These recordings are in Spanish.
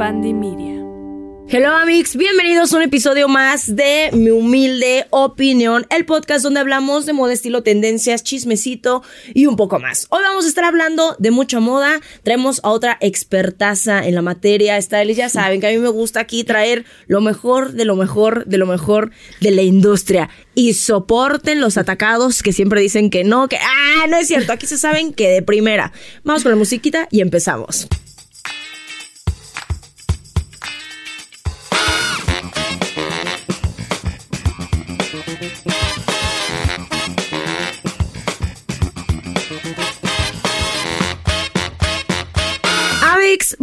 Media. Hello amigos, bienvenidos a un episodio más de Mi Humilde Opinión, el podcast donde hablamos de moda, estilo, tendencias, chismecito y un poco más. Hoy vamos a estar hablando de mucha moda, traemos a otra expertaza en la materia, Stylish, ya saben que a mí me gusta aquí traer lo mejor de lo mejor de lo mejor de la industria y soporten los atacados que siempre dicen que no, que ah, no es cierto, aquí se saben que de primera. Vamos con la musiquita y empezamos.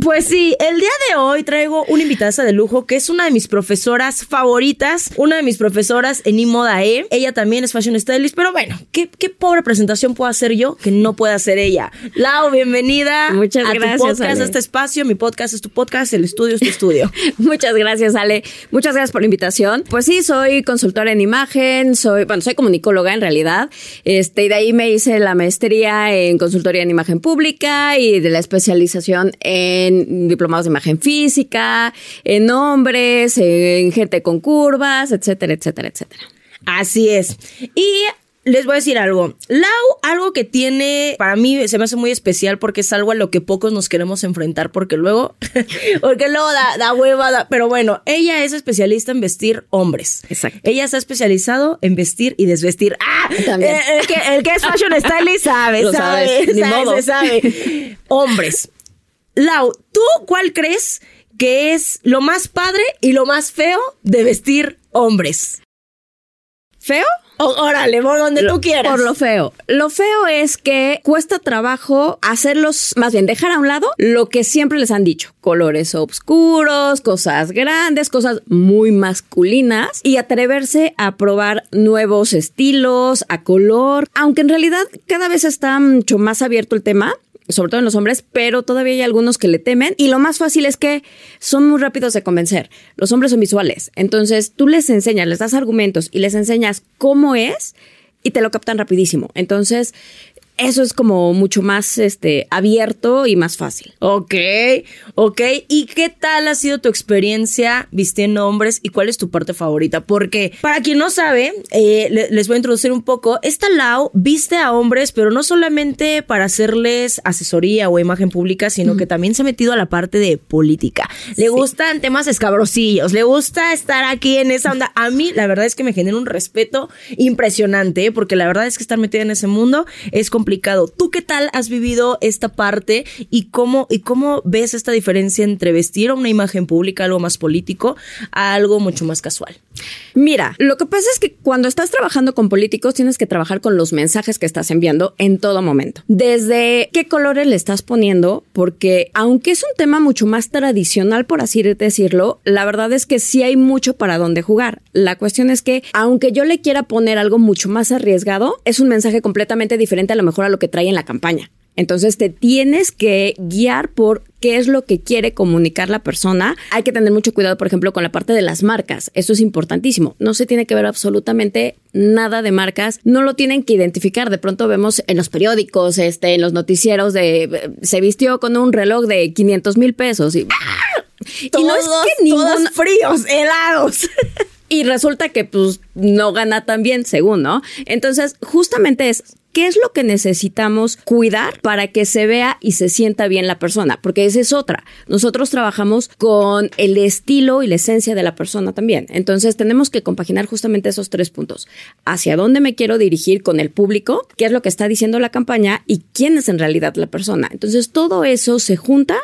Pues sí, el día de hoy traigo una invitada de lujo que es una de mis profesoras favoritas, una de mis profesoras en Imoda E. Ella también es fashion stylist, pero bueno, ¿qué, pobre presentación puedo hacer yo que no pueda hacer ella? Lau, bienvenida Muchas a gracias, tu podcast, a este espacio. Mi podcast es tu podcast, el estudio es tu estudio. Muchas gracias, Ale. Muchas gracias por la invitación. Pues sí, soy consultora en imagen, soy, bueno, soy comunicóloga en realidad. Este, y de ahí me hice la maestría en consultoría en imagen pública y de la especialización en en diplomados de imagen física, en hombres, en gente con curvas, etcétera, etcétera, etcétera. Así es. Y les voy a decir algo. Lau, algo que tiene, para mí se me hace muy especial porque es algo a lo que pocos nos queremos enfrentar porque luego, porque luego da, da hueva, pero bueno, ella es especialista en vestir hombres. Exacto. Ella está especializado en vestir y desvestir. ¡Ah! También. Eh, el, que, el que es fashion stylist sabe, Lo sabe, sabes, ni sabe, modo. se sabe. Hombres. Lau, ¿tú cuál crees que es lo más padre y lo más feo de vestir hombres? ¿Feo? O- órale, por donde tú quieras. Por lo feo. Lo feo es que cuesta trabajo hacerlos, más bien dejar a un lado lo que siempre les han dicho. Colores oscuros, cosas grandes, cosas muy masculinas y atreverse a probar nuevos estilos, a color. Aunque en realidad cada vez está mucho más abierto el tema. Sobre todo en los hombres, pero todavía hay algunos que le temen. Y lo más fácil es que son muy rápidos de convencer. Los hombres son visuales. Entonces tú les enseñas, les das argumentos y les enseñas cómo es y te lo captan rapidísimo. Entonces, eso es como mucho más este abierto y más fácil. Ok, ok. ¿Y qué tal ha sido tu experiencia vistiendo hombres y cuál es tu parte favorita? Porque para quien no sabe, eh, le- les voy a introducir un poco. Esta Lau viste a hombres, pero no solamente para hacerles asesoría o imagen pública, sino que también se ha metido a la parte de política. Le gustan temas escabrosillos, le gusta estar aquí en esa onda. A mí, la verdad es que me genera un respeto impresionante, porque la verdad es que estar metida en ese mundo es complicado. ¿Tú qué tal has vivido esta parte y cómo, y cómo ves esta diferencia entre vestir a una imagen pública, algo más político, a algo mucho más casual? Mira, lo que pasa es que cuando estás trabajando con políticos tienes que trabajar con los mensajes que estás enviando en todo momento. Desde qué colores le estás poniendo, porque aunque es un tema mucho más tradicional, por así decirlo, la verdad es que sí hay mucho para dónde jugar. La cuestión es que aunque yo le quiera poner algo mucho más arriesgado, es un mensaje completamente diferente a lo mejor a lo que trae en la campaña. Entonces te tienes que guiar por qué es lo que quiere comunicar la persona. Hay que tener mucho cuidado, por ejemplo, con la parte de las marcas. Eso es importantísimo. No se tiene que ver absolutamente nada de marcas. No lo tienen que identificar. De pronto vemos en los periódicos, este, en los noticieros de eh, se vistió con un reloj de 500 mil pesos y, y no es que ningún todos fríos, helados. y resulta que pues no gana tan bien, según, ¿no? Entonces, justamente es ¿Qué es lo que necesitamos cuidar para que se vea y se sienta bien la persona? Porque esa es otra. Nosotros trabajamos con el estilo y la esencia de la persona también. Entonces tenemos que compaginar justamente esos tres puntos. Hacia dónde me quiero dirigir con el público, qué es lo que está diciendo la campaña y quién es en realidad la persona. Entonces todo eso se junta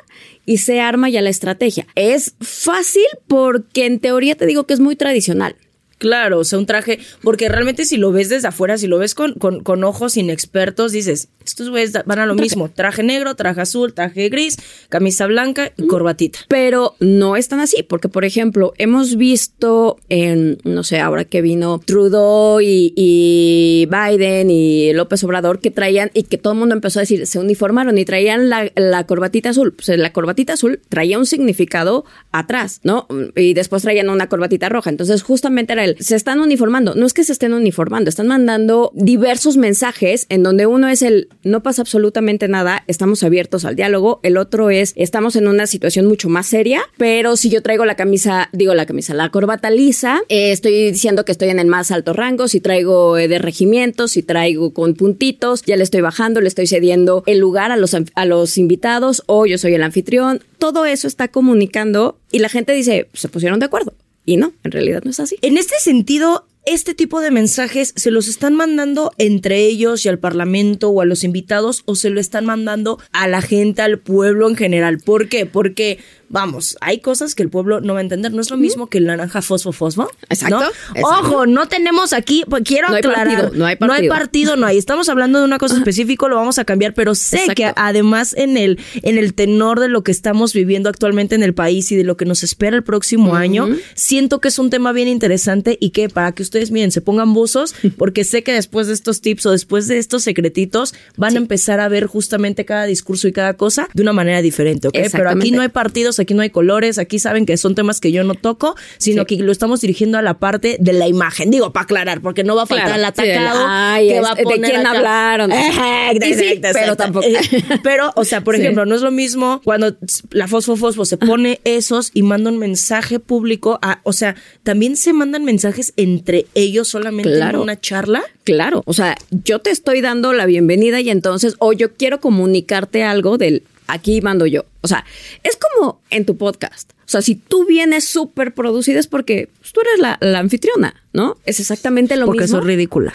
y se arma ya la estrategia. Es fácil porque en teoría te digo que es muy tradicional. Claro, o sea, un traje, porque realmente si lo ves desde afuera, si lo ves con, con, con ojos inexpertos, dices, estos güeyes van a lo mismo, traje negro, traje azul, traje gris, camisa blanca y corbatita. Pero no es tan así, porque por ejemplo, hemos visto en, no sé, ahora que vino Trudeau y, y Biden y López Obrador, que traían, y que todo el mundo empezó a decir, se uniformaron y traían la, la corbatita azul. Pues la corbatita azul traía un significado atrás, ¿no? Y después traían una corbatita roja. Entonces, justamente era el, se están uniformando. No es que se estén uniformando, están mandando diversos mensajes en donde uno es el no pasa absolutamente nada, estamos abiertos al diálogo. El otro es estamos en una situación mucho más seria, pero si yo traigo la camisa, digo la camisa, la corbata lisa, eh, estoy diciendo que estoy en el más alto rango. Si traigo eh, de regimientos, si traigo con puntitos, ya le estoy bajando, le estoy cediendo el lugar a los, a los invitados o yo soy el anfitrión. Todo eso está comunicando y la gente dice, se pusieron de acuerdo. Y no, en realidad no es así. En este sentido, este tipo de mensajes se los están mandando entre ellos y al Parlamento o a los invitados o se lo están mandando a la gente, al pueblo en general. ¿Por qué? Porque vamos, hay cosas que el pueblo no va a entender. No es lo mismo que el naranja fosfo fosfo. Exacto. Ojo, no tenemos aquí, pues, quiero no aclarar. Hay partido, no hay partido. No hay partido, no hay. Estamos hablando de una cosa específica, lo vamos a cambiar, pero sé que además en el, en el tenor de lo que estamos viviendo actualmente en el país y de lo que nos espera el próximo año, siento que es un tema bien interesante y que para que ustedes miren, se pongan buzos, porque sé que después de estos tips o después de estos secretitos van a empezar a ver justamente cada discurso y cada cosa de una manera diferente, ¿ok? Pero aquí no hay partidos, aquí no hay colores, aquí saben que son temas que yo no toco, sino que lo estamos dirigiendo a la parte de la imagen. Digo, para aclarar, porque no va a faltar el atacado que va a poner de quién hablaron. pero tampoco. Eh, pero, o sea, por ejemplo, no es lo mismo cuando la Fosfo Fosfo se pone esos y manda un mensaje público a, o sea, también se mandan mensajes entre ellos solamente en una charla. Claro, o sea, yo te estoy dando la bienvenida y entonces, o yo quiero comunicarte algo del aquí mando yo. O sea, es como en tu podcast. O sea, si tú vienes súper producida es porque pues, tú eres la, anfitriona, ¿no? Es exactamente lo mismo. Porque soy ridícula.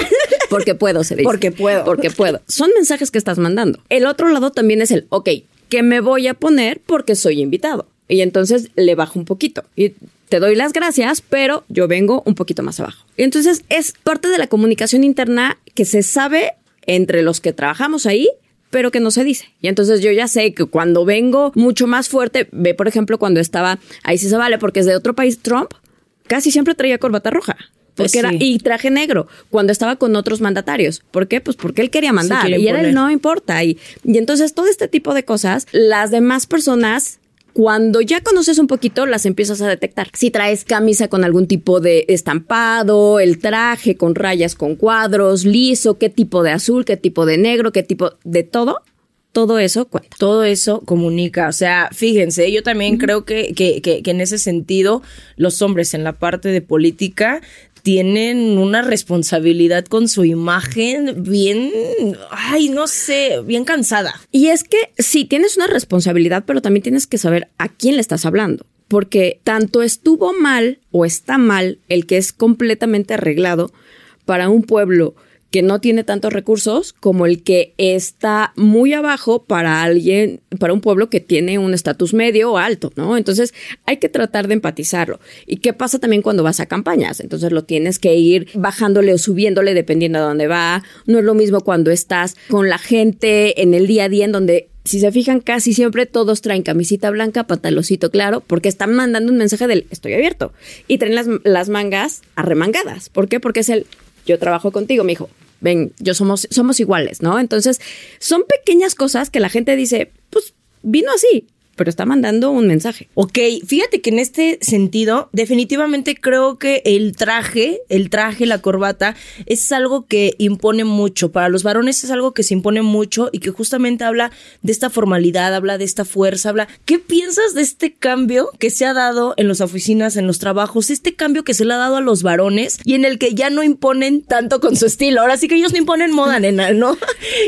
porque puedo, ser Porque puedo. Porque puedo. Son mensajes que estás mandando. El otro lado también es el, ok, que me voy a poner porque soy invitado. Y entonces le bajo un poquito. Y te doy las gracias, pero yo vengo un poquito más abajo. Y entonces es parte de la comunicación interna que se sabe entre los que trabajamos ahí pero que no se dice. Y entonces yo ya sé que cuando vengo mucho más fuerte, ve por ejemplo cuando estaba, ahí sí se vale, porque es de otro país, Trump casi siempre traía corbata roja. Porque era, y traje negro cuando estaba con otros mandatarios. ¿Por qué? Pues porque él quería mandar y era el no importa. Y, y entonces todo este tipo de cosas, las demás personas cuando ya conoces un poquito, las empiezas a detectar. Si traes camisa con algún tipo de estampado, el traje con rayas con cuadros, liso, qué tipo de azul, qué tipo de negro, qué tipo de todo, todo eso cuenta. Todo eso comunica. O sea, fíjense, yo también creo que, que, que, que, en ese sentido, los hombres en la parte de política tienen una responsabilidad con su imagen bien, ay, no sé, bien cansada. Y es que sí, tienes una responsabilidad, pero también tienes que saber a quién le estás hablando. Porque tanto estuvo mal o está mal el que es completamente arreglado para un pueblo que no tiene tantos recursos como el que está muy abajo para alguien, para un pueblo que tiene un estatus medio o alto, ¿no? Entonces hay que tratar de empatizarlo. ¿Y qué pasa también cuando vas a campañas? Entonces lo tienes que ir bajándole o subiéndole dependiendo de dónde va. No es lo mismo cuando estás con la gente en el día a día en donde si se fijan, casi siempre todos traen camisita blanca, pantalocito claro, porque están mandando un mensaje del estoy abierto. Y traen las, las mangas arremangadas. ¿Por qué? Porque es el yo trabajo contigo, mi hijo. Ven, yo somos, somos iguales, ¿no? Entonces, son pequeñas cosas que la gente dice, pues vino así pero está mandando un mensaje. Ok, fíjate que en este sentido, definitivamente creo que el traje, el traje, la corbata, es algo que impone mucho. Para los varones es algo que se impone mucho y que justamente habla de esta formalidad, habla de esta fuerza, habla. ¿Qué piensas de este cambio que se ha dado en las oficinas, en los trabajos? Este cambio que se le ha dado a los varones y en el que ya no imponen tanto con su estilo. Ahora sí que ellos no imponen moda, nena, ¿no?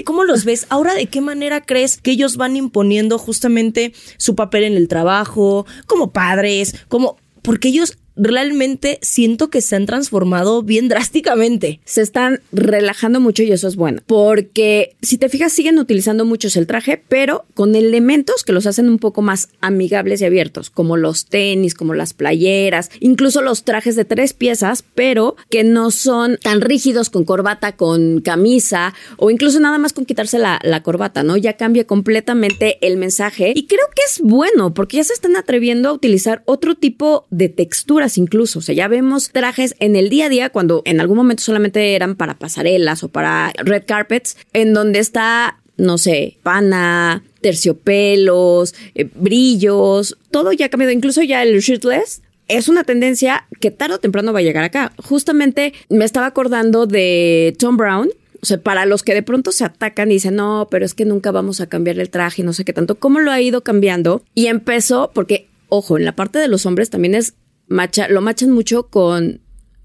¿Cómo los ves? Ahora, ¿de qué manera crees que ellos van imponiendo justamente su papel en el trabajo, como padres, como porque ellos realmente siento que se han transformado bien drásticamente. Se están relajando mucho y eso es bueno. Porque si te fijas, siguen utilizando muchos el traje, pero con elementos que los hacen un poco más amigables y abiertos, como los tenis, como las playeras, incluso los trajes de tres piezas, pero que no son tan rígidos con corbata, con camisa o incluso nada más con quitarse la, la corbata, ¿no? Ya cambia completamente el mensaje y creo que es bueno porque ya se están atreviendo a utilizar otro tipo de textura incluso. O sea, ya vemos trajes en el día a día cuando en algún momento solamente eran para pasarelas o para red carpets, en donde está, no sé, pana, terciopelos, eh, brillos, todo ya ha cambiado. Incluso ya el shirtless es una tendencia que tarde o temprano va a llegar acá. Justamente me estaba acordando de Tom Brown, o sea, para los que de pronto se atacan y dicen, no, pero es que nunca vamos a cambiar el traje no sé qué tanto, ¿cómo lo ha ido cambiando? Y empezó, porque, ojo, en la parte de los hombres también es, lo machan mucho con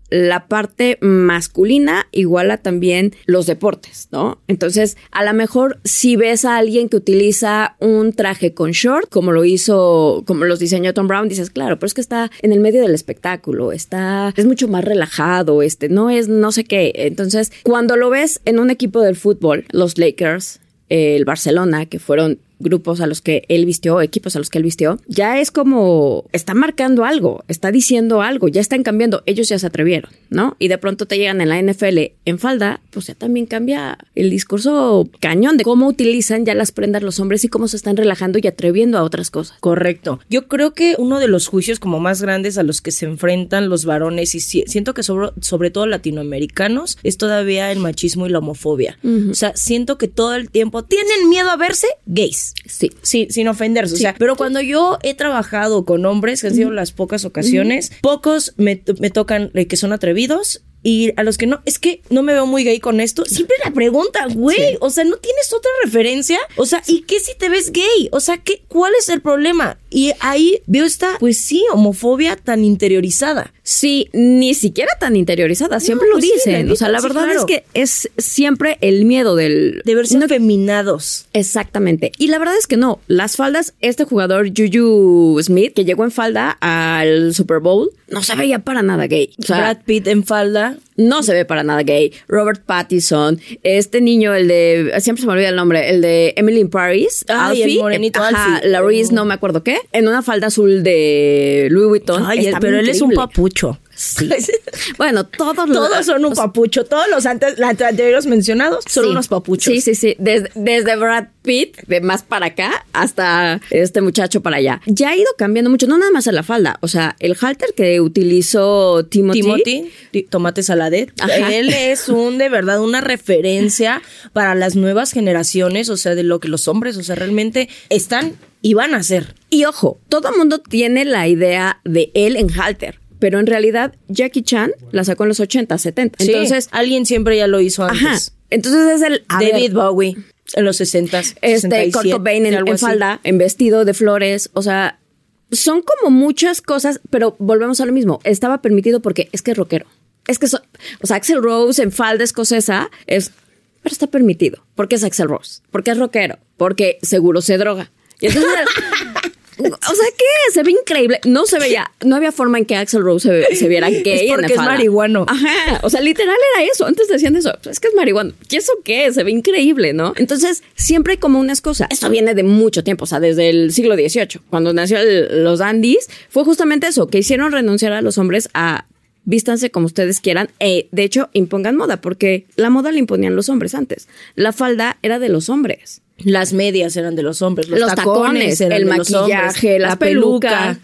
la parte masculina iguala también los deportes, ¿no? Entonces, a lo mejor si ves a alguien que utiliza un traje con short, como lo hizo, como los diseñó Tom Brown, dices, claro, pero es que está en el medio del espectáculo, está, es mucho más relajado, este, no es no sé qué. Entonces, cuando lo ves en un equipo del fútbol, los Lakers, el Barcelona, que fueron grupos a los que él vistió, equipos a los que él vistió, ya es como está marcando algo, está diciendo algo, ya están cambiando, ellos ya se atrevieron, ¿no? Y de pronto te llegan en la NFL en falda, pues ya también cambia el discurso cañón de cómo utilizan ya las prendas los hombres y cómo se están relajando y atreviendo a otras cosas. Correcto. Yo creo que uno de los juicios como más grandes a los que se enfrentan los varones y siento que sobre, sobre todo latinoamericanos es todavía el machismo y la homofobia. O sea, siento que todo el tiempo tienen miedo a verse gays. Sí. Sí, sin ofenderse. O sea, pero cuando yo he trabajado con hombres, que han sido las pocas ocasiones, pocos me, me tocan eh, que son atrevidos y a los que no, es que no me veo muy gay con esto. Siempre la pregunta, güey, o sea, ¿no tienes otra referencia? O sea, ¿y qué si te ves gay? O sea, ¿qué, ¿cuál es el problema? Y ahí veo esta, pues sí, homofobia tan interiorizada. Sí, ni siquiera tan interiorizada, siempre lo pues dicen. o sea, la verdad es que es siempre el miedo del... De verse no, feminados. Exactamente. Y la verdad es que no, las faldas, este jugador Juju Smith, que llegó en falda al Super Bowl, no se veía para nada gay. O sea, Brad Pitt en falda. No se ve para nada gay. Robert Pattinson, este niño, el de, siempre se me olvida el nombre, el de Emily in Paris. Ay, el morenito Ajá, Larisse, no me acuerdo qué, en una falda azul de Louis Vuitton. Ay, pero él es un papucho. Sí. bueno, todos Todos son un papucho. Todos los antes, anteriores mencionados son unos papuchos. Sí, sí, sí. Desde, desde Brad Pitt, de más para acá, hasta este muchacho para allá. Ya ha ido cambiando mucho, no nada más en la falda. O sea, el halter que utilizó Timothy. Timothy, Tomate Saladet. Él es un, de verdad, una referencia para las nuevas generaciones, o sea, de lo que los hombres, o sea, realmente están y van a ser. Y ojo, todo el mundo tiene la idea de él en halter pero en realidad Jackie Chan la sacó en los 80, 70. Entonces, alguien siempre ya lo hizo antes. Ajá. Entonces es el David Bowie en los 60. Este Kurt Cobain en, falda, en vestido de flores, o sea, son como muchas cosas, pero volvemos a lo mismo. Estaba permitido porque es que es rockero. Es que, o sea, Axel Rose en falda escocesa es, pero está permitido. Porque es Axel Rose, porque es rockero, porque seguro se droga. Y entonces O sea, ¿qué? Se ve increíble. No se veía, no había forma en que Axel Rose se, viera gay es porque es marihuano. Ajá. O sea, literal era eso. Antes decían eso. Es que es marihuano. ¿Y eso qué? Se ve increíble, ¿no? Entonces, siempre hay como unas cosas. Esto viene de mucho tiempo, o sea, desde el siglo XVIII. Cuando nació los dandies, fue justamente eso, que hicieron renunciar a los hombres a vístanse como ustedes quieran. E, de hecho, impongan moda, porque la moda la imponían los hombres antes. La falda era de los hombres. Las medias eran de los hombres, los, tacones, eran el de maquillaje, la peluca.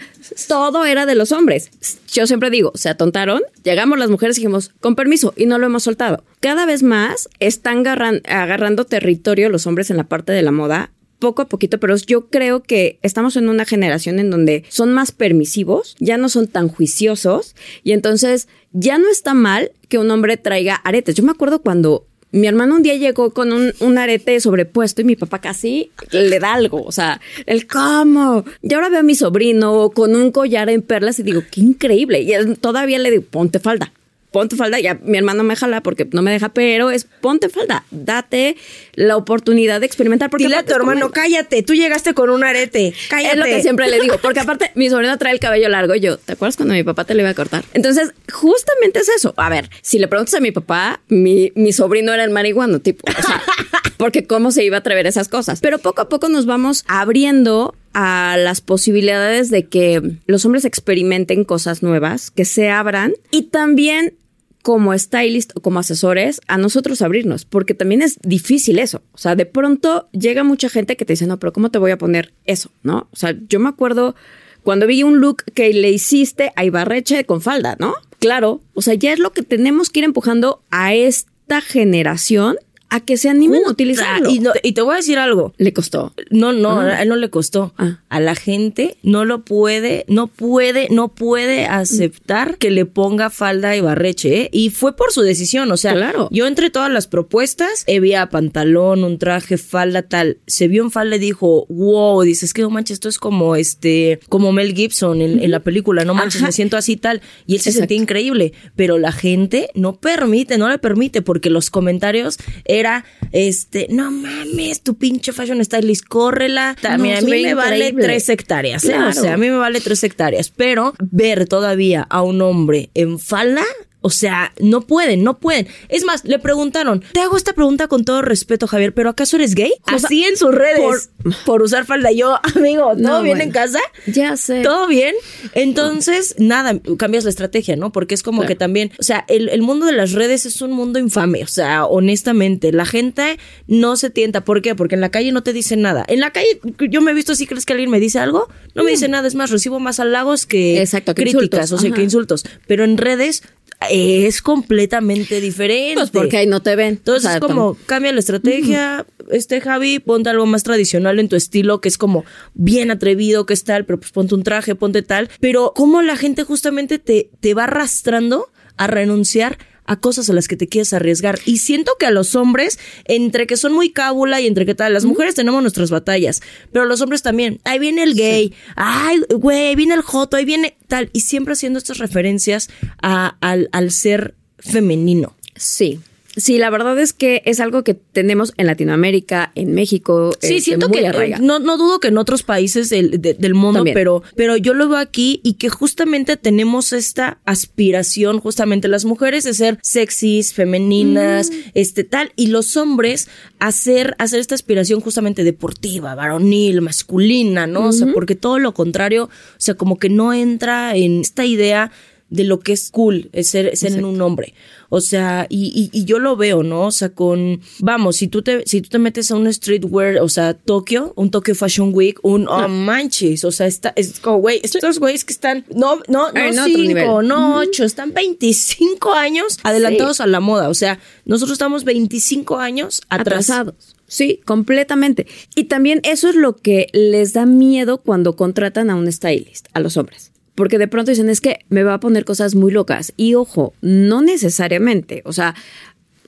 Todo era de los hombres. Yo siempre digo, se atontaron, llegamos las mujeres y dijimos, con permiso, y no lo hemos soltado. Cada vez más están agarrando territorio los hombres en la parte de la moda poco a poquito, pero yo creo que estamos en una generación en donde son más permisivos, ya no son tan juiciosos y entonces ya no está mal que un hombre traiga aretes. Yo me acuerdo cuando mi hermano un día llegó con un, arete sobrepuesto y mi papá casi le da algo. O sea, el cómo. Y ahora veo a mi sobrino con un collar en perlas y digo, qué increíble. Y él todavía le digo, ponte falda ponte falda, ya mi hermano me jala porque no me deja, pero es ponte falda, date la oportunidad de experimentar. Porque Dile a tu hermano, cállate, tú llegaste con un arete, cállate. Es lo que siempre le digo, porque aparte mi sobrino trae el cabello largo y yo, ¿te acuerdas cuando mi papá te lo iba a cortar? Entonces, justamente es eso. A ver, si le preguntas a mi papá, mi, mi sobrino era el marihuano, tipo, o sea, porque cómo se iba a atrever esas cosas. Pero poco a poco nos vamos abriendo a las posibilidades de que los hombres experimenten cosas nuevas, que se abran y también como stylist o como asesores a nosotros abrirnos, porque también es difícil eso. O sea, de pronto llega mucha gente que te dice, no, pero ¿cómo te voy a poner eso? ¿No? O sea, yo me acuerdo cuando vi un look que le hiciste a Ibarreche con falda, ¿no? Claro, o sea, ya es lo que tenemos que ir empujando a esta generación a que se animen a Puta, utilizarlo. Y, no- y te voy a decir algo. Le costó. No, no, a él no le costó. Ah. A la gente no lo puede, no puede, no puede aceptar que le ponga falda y barreche, ¿eh? Y fue por su decisión, o sea, Claro. yo entre todas las propuestas, había pantalón, un traje, falda, tal. Se vio en falda y dijo, wow, dices que no manches, esto es como este, como Mel Gibson en, en la película, no manches, Ajá. me siento así tal. Y él se sentía increíble, pero la gente no permite, no le permite, porque los comentarios era, este, no mames, tu pinche fashion stylist, córrela. También No, a mí me vale increíble. tres hectáreas, ¿eh? O sea, a mí me vale tres hectáreas, pero ver todavía a un hombre en falda... O sea, no pueden, no pueden. Es más, le preguntaron, te hago esta pregunta con todo respeto, Javier, pero ¿acaso eres gay? O sea, Así en sus redes, por, usar falda. Yo, amigo, ¿todo No, bien bueno. en casa? Ya sé. ¿Todo bien? Entonces, nada, cambias la estrategia, ¿no? Porque es como Claro. que también, o sea, el, el mundo de las redes es un mundo infame, o sea, honestamente, la gente no se tienta. ¿Por qué? Porque en la calle no te dicen nada. En la calle, yo me he visto, si crees que alguien me dice algo, no me dice nada, es más, recibo más halagos que, Exacto, que críticas, insultos. o sea, Ajá. que insultos. Pero en redes es completamente diferente. Pues porque ahí no te ven. Entonces O sea, es como, cambia la estrategia, este Javi, ponte algo más tradicional en tu estilo, que es como bien atrevido, que es tal, pero pues ponte un traje, ponte tal. Pero cómo la gente justamente te, te va arrastrando a renunciar a cosas a las que te quieres arriesgar. Y siento que a los hombres, entre que son muy cábula y entre que tal, las mujeres tenemos nuestras batallas, pero los hombres también. Ahí viene el gay, ay, güey, ahí viene el joto, ahí viene tal. Y siempre haciendo estas referencias a- al, al ser femenino. Sí. Sí, la verdad es que es algo que tenemos en Latinoamérica, en México. Sí, este, siento muy que eh, arraigado. no, no dudo que en otros países del, de- del mundo, También. pero, pero yo lo veo aquí y que justamente tenemos esta aspiración, justamente las mujeres de ser sexys, femeninas, Mm. este tal, y los hombres hacer, hacer esta aspiración justamente deportiva, varonil, masculina, ¿no? O sea, porque todo lo contrario, o sea, como que no entra en esta idea de lo que es cool, es ser, ser en un hombre. O sea, y, y, y yo lo veo, ¿no? O sea, con, vamos, si tú te, si tú te metes a un streetwear, o sea, Tokio, un Tokyo Fashion Week, un, oh manches, o sea, está, es como, güey, estos güeyes que están, no, no, no nivel. cinco, no ocho, están 25 años adelantados a la moda. O sea, nosotros estamos 25 años atrás. atrasados. Sí, completamente. Y también eso es lo que les da miedo cuando contratan a un stylist, a los hombres. Porque de pronto dicen, es que me va a poner cosas muy locas. Y ojo, no necesariamente. O sea,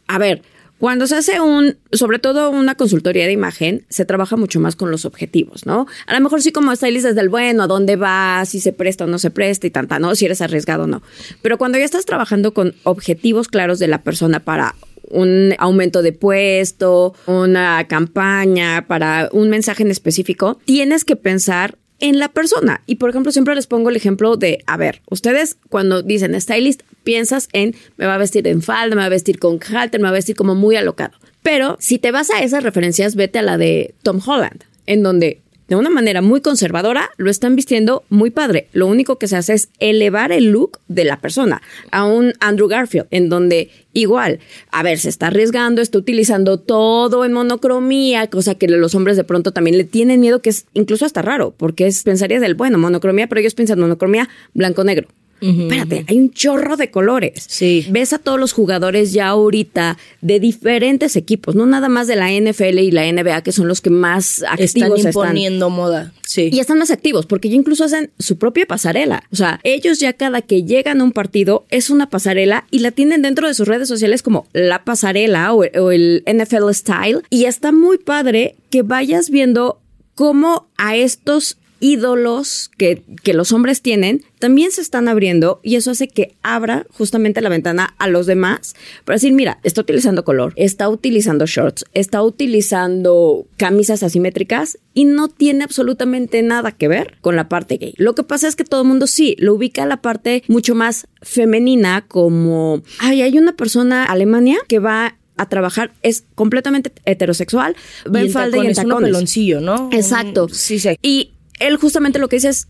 a ver, cuando se hace un, sobre todo una consultoría de imagen, se trabaja mucho más con los objetivos, ¿no? A lo mejor sí como stylist desde el bueno, a dónde vas, si se presta o no se presta y tanta, ¿no? Si eres arriesgado o no. Pero cuando ya estás trabajando con objetivos claros de la persona para un aumento de puesto, una campaña, para un mensaje en específico, tienes que pensar en la persona. Y por ejemplo, siempre les pongo el ejemplo de, a ver, ustedes cuando dicen stylist, piensas en me va a vestir en falda, me va a vestir con halter, me va a vestir como muy alocado. Pero si te vas a esas referencias, vete a la de Tom Holland, en donde de una manera muy conservadora lo están vistiendo muy padre. Lo único que se hace es elevar el look de la persona a un Andrew Garfield, en donde igual, a ver, se está arriesgando, está utilizando todo en monocromía, cosa que los hombres de pronto también le tienen miedo, que es incluso hasta raro, porque es pensarías del bueno, monocromía, pero ellos piensan monocromía blanco-negro. Espérate, hay un chorro de colores. Sí. Ves a todos los jugadores ya ahorita de diferentes equipos, no nada más de la NFL y la NBA, que son los que más Están activos están. imponiendo moda. Sí. Y están más activos, porque ya incluso hacen su propia pasarela. O sea, ellos ya cada que llegan a un partido es una pasarela y la tienen dentro de sus redes sociales como la pasarela o, o el NFL Style. Y está muy padre que vayas viendo cómo a estos ídolos que, que los hombres tienen también se están abriendo y eso hace que abra justamente la ventana a los demás para decir, mira, está utilizando color, está utilizando shorts, está utilizando camisas asimétricas y no tiene absolutamente nada que ver con la parte gay. Lo que pasa es que todo el mundo sí lo ubica a la parte mucho más femenina como, ay, hay una persona Alemania que va a trabajar, es completamente heterosexual, va en falda y en tacones, tacones. peloncillo, ¿no? Exacto. Un- Sí, sí. Y él justamente lo que dice es,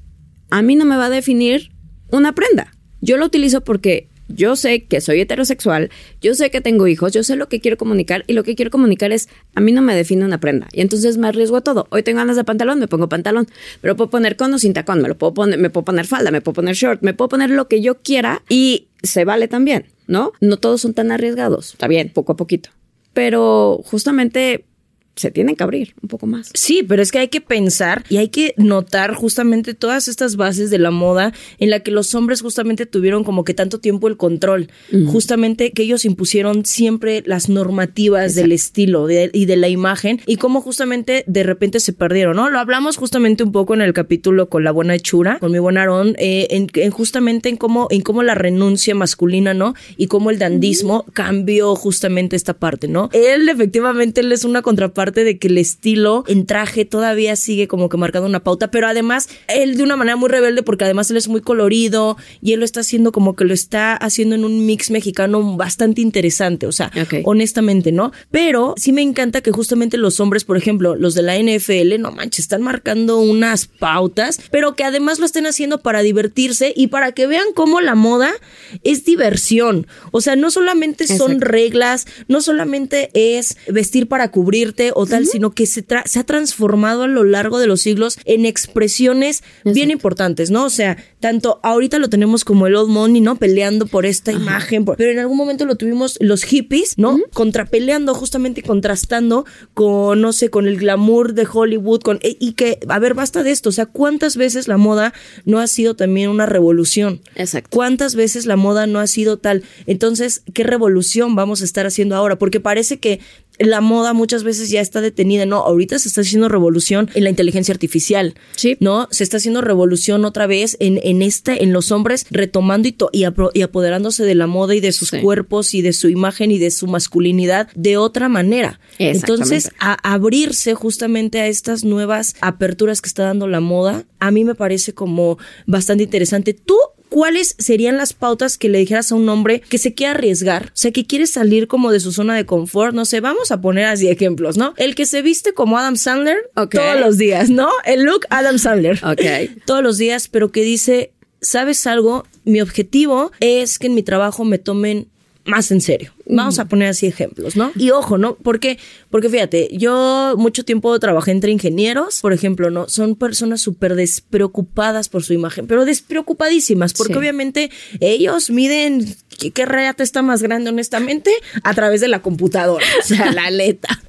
a mí no me va a definir una prenda. Yo lo utilizo porque yo sé que soy heterosexual, yo sé que tengo hijos, yo sé lo que quiero comunicar y lo que quiero comunicar es, a mí no me define una prenda. Y entonces me arriesgo a todo. Hoy tengo ganas de pantalón, me pongo pantalón. Pero puedo poner con o sin tacón, me lo puedo poner, me puedo poner falda, me puedo poner short, me puedo poner lo que yo quiera y se vale también, ¿no? No todos son tan arriesgados. Está bien, poco a poquito. pero justamente se tienen que abrir un poco más. Sí, pero es que hay que pensar y hay que notar justamente todas estas bases de la moda en la que los hombres justamente tuvieron como que tanto tiempo el control, justamente que ellos impusieron siempre las normativas del estilo y de la imagen y cómo justamente de repente se perdieron, ¿no? Lo hablamos justamente un poco en el capítulo con la buena hechura, con mi buen Aarón, eh, en, justamente en cómo, en cómo la renuncia masculina, ¿no? Y cómo el dandismo cambió justamente esta parte, ¿no? Él efectivamente él es una contraparte de que el estilo en traje todavía sigue como que marcando una pauta, pero además él de una manera muy rebelde porque además él es muy colorido y él lo está haciendo como que lo está haciendo en un mix mexicano bastante interesante, o sea, honestamente, ¿no? Pero sí me encanta que justamente los hombres, por ejemplo, los de la NFL, no manches, están marcando unas pautas, pero que además lo estén haciendo para divertirse y para que vean cómo la moda es diversión. O sea, no solamente son reglas, no solamente es vestir para cubrirte o tal, sino que se, se ha transformado a lo largo de los siglos en expresiones bien importantes, ¿no? O sea, tanto ahorita lo tenemos como el old money, ¿no? Peleando por esta imagen, pero en algún momento lo tuvimos los hippies, ¿no? Contrapeleando, justamente contrastando con, no sé, con el glamour de Hollywood, con, e, y que, a ver, basta de esto, o sea, ¿cuántas veces la moda no ha sido también una revolución? Exacto. ¿Cuántas veces la moda no ha sido tal? Entonces, ¿qué revolución vamos a estar haciendo ahora? Porque parece que la moda muchas veces ya está detenida, ¿no? Ahorita se está haciendo revolución en la inteligencia artificial, sí. ¿no? Se está haciendo revolución otra vez en, en este, en los hombres retomando y, y, apoderándose de la moda y de sus cuerpos y de su imagen y de su masculinidad de otra manera. Entonces, a abrirse justamente a estas nuevas aperturas que está dando la moda, a mí me parece como bastante interesante. Tú ¿cuáles serían las pautas que le dijeras a un hombre que se quiere arriesgar? O sea, que quiere salir como de su zona de confort. No sé, vamos a poner así ejemplos, ¿no? El que se viste como Adam Sandler todos los días, ¿no? El look Adam Sandler. Ok. todos los días, pero que dice, ¿sabes algo? Mi objetivo es que en mi trabajo me tomen más en serio. Vamos a poner así ejemplos, ¿no? Y ojo, ¿no? Porque, porque fíjate, yo mucho tiempo trabajé entre ingenieros, por ejemplo, ¿no? Son personas súper despreocupadas por su imagen, pero despreocupadísimas, porque obviamente ellos miden qué, qué reata está más grande, honestamente, a través de la computadora, o sea, la aleta.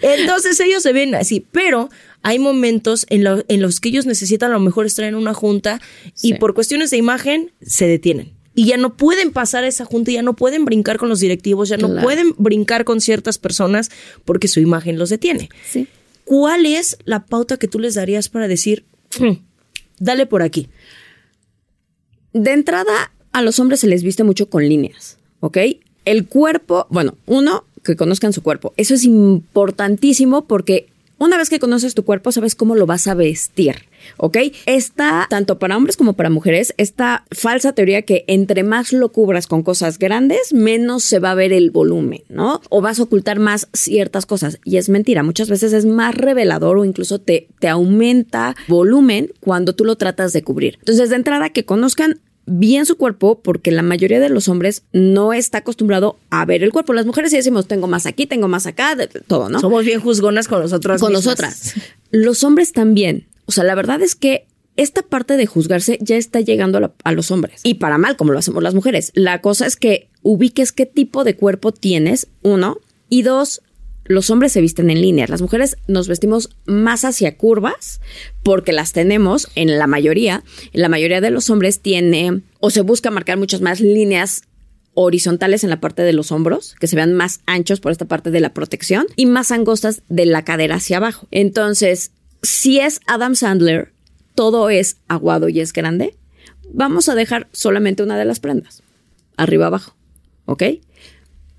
Entonces ellos se ven así, pero hay momentos en, en los que ellos necesitan a lo mejor estar en una junta y por cuestiones de imagen se detienen y ya no pueden pasar a esa junta, ya no pueden brincar con los directivos, ya no pueden brincar con ciertas personas porque su imagen los detiene. Sí. ¿Cuál es la pauta que tú les darías para decir, hmm, dale por aquí? De entrada, a los hombres se les viste mucho con líneas, ¿ok? El cuerpo, bueno, uno, que conozcan su cuerpo. Eso es importantísimo porque una vez que conoces tu cuerpo, sabes cómo lo vas a vestir, ¿ok? Está, tanto para hombres como para mujeres, esta falsa teoría que entre más lo cubras con cosas grandes, menos se va a ver el volumen, ¿no? O vas a ocultar más ciertas cosas. Y es mentira, muchas veces es más revelador o incluso te, te aumenta volumen cuando tú lo tratas de cubrir. Entonces, de entrada, que conozcan bien su cuerpo porque la mayoría de los hombres no está acostumbrado a ver el cuerpo. Las mujeres sí decimos, tengo más aquí, tengo más acá, todo, ¿no? Somos bien juzgonas con nosotras. Con nosotras. Los hombres también. O sea, la verdad es que esta parte de juzgarse ya está llegando a, los hombres. Y para mal, como lo hacemos las mujeres. La cosa es que ubiques qué tipo de cuerpo tienes, uno. Y dos, los hombres se visten en línea, las mujeres nos vestimos más hacia curvas porque las tenemos en la mayoría. La mayoría de los hombres tiene o se busca marcar muchas más líneas horizontales en la parte de los hombros, que se vean más anchos por esta parte de la protección y más angostas de la cadera hacia abajo. Entonces, si es Adam Sandler, todo es aguado y es grande, vamos a dejar solamente una de las prendas, arriba abajo, ¿ok?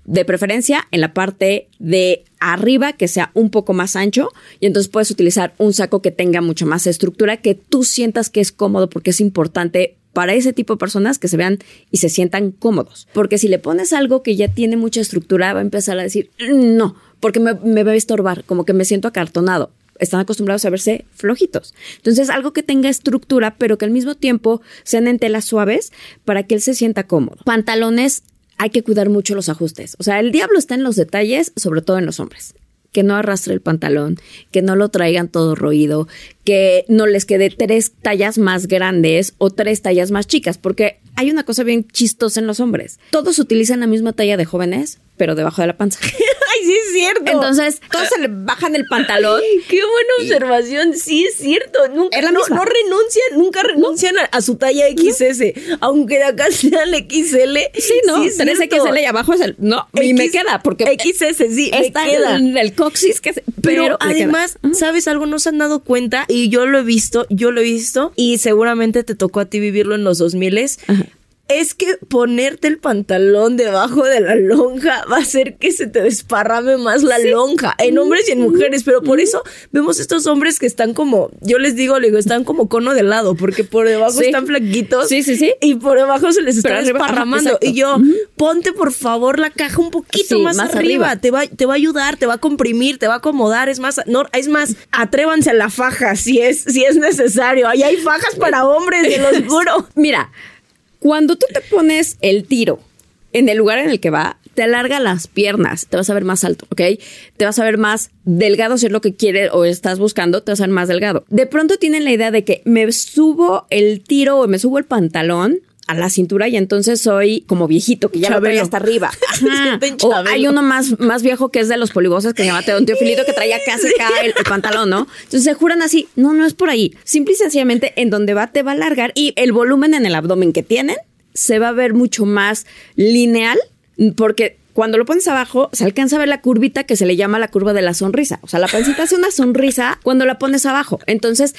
de preferencia en la parte de arriba que sea un poco más ancho y entonces puedes utilizar un saco que tenga mucho más estructura que tú sientas que es cómodo porque es importante para ese tipo de personas que se vean y se sientan cómodos. Porque si le pones algo que ya tiene mucha estructura, va a empezar a decir, no, porque me, me va a estorbar, como que me siento acartonado están acostumbrados a verse flojitos. Entonces, algo que tenga estructura, pero que al mismo tiempo sean en telas suaves para que él se sienta cómodo. Pantalones hay que cuidar mucho los ajustes. O sea, el diablo está en los detalles, sobre todo en los hombres. Que no arrastre el pantalón, que no lo traigan todo roído, que no les quede tres tallas más grandes o tres tallas más chicas, porque hay una cosa bien chistosa en los hombres. Todos utilizan la misma talla de jóvenes, pero debajo de la panza. Ay, sí es cierto. Entonces, todos se le bajan el pantalón. Qué buena observación. Sí es cierto. Nunca, Es la no, misma. no renuncian, nunca renuncian a, a su talla XS. Aunque de acá sea el XL. Sí, ¿no? 13 cierto. XL y abajo es el. No, y me queda, porque XS, sí, me está queda. el, el coxis que se- Pero, me además, ¿sabes algo? No se han dado cuenta y yo lo he visto, yo lo he visto y seguramente te tocó a ti vivirlo en los 2000 Es que ponerte el pantalón debajo de la lonja va a hacer que se te desparrame más la lonja en hombres y en mujeres, pero por eso vemos estos hombres que están como, yo les digo, le digo, están como cono de helado, porque por debajo Sí. están flaquitos Sí, sí, sí. y por debajo se les está Pero desparramando. y yo, ponte por favor la caja un poquito Sí, más, más arriba. arriba. Te va, te va a ayudar, te va a comprimir, te va a acomodar. Es más, no, es más, atrévanse a la faja si es, si es necesario. Ahí hay fajas para hombres, te lo juro. Mira, cuando tú te pones el tiro en el lugar en el que va, te alarga las piernas, te vas a ver más alto, ¿ok? Te vas a ver más delgado si es lo que quieres o estás buscando, te vas a ver más delgado. De pronto tienen la idea de que me subo el tiro o me subo el pantalón a la cintura y entonces soy como viejito, que ya lo Chabelo. hasta arriba. Ajá. O hay uno más, más viejo que es de los polivoces que se llama Don Teofilito que traía casi acá el, el pantalón, ¿no? Entonces se juran así, no, no es por ahí. Simple y sencillamente en donde va te va a alargar y el volumen en el abdomen que tienen se va a ver mucho más lineal porque cuando lo pones abajo se alcanza a ver la curvita que se le llama la curva de la sonrisa. O sea, la pancita hace una sonrisa cuando la pones abajo. Entonces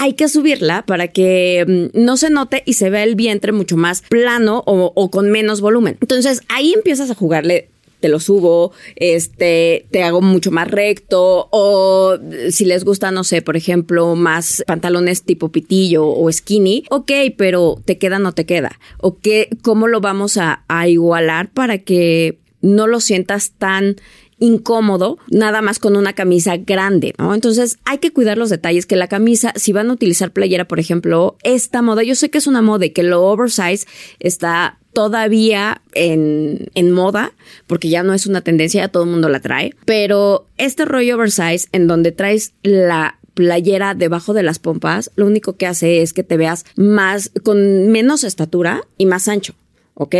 hay que subirla para que mm, no se note y se vea el vientre mucho más plano o, con menos volumen. Entonces ahí empiezas a jugarle te lo subo, este, te hago mucho más recto, o si les gusta, no sé, por ejemplo, más pantalones tipo pitillo o skinny, ok, pero te queda, no te queda. O qué, cómo lo vamos a igualar para que no lo sientas tan incómodo nada más con una camisa grande, ¿no? Entonces hay que cuidar los detalles, que la camisa, si van a utilizar playera, por ejemplo, esta moda, yo sé que es una moda y que lo oversize está todavía en, en moda, porque ya no es una tendencia, ya todo el mundo la trae, pero este rollo oversize en donde traes la playera debajo de las pompas, lo único que hace es que te veas más, con menos estatura y más ancho. ¿Ok?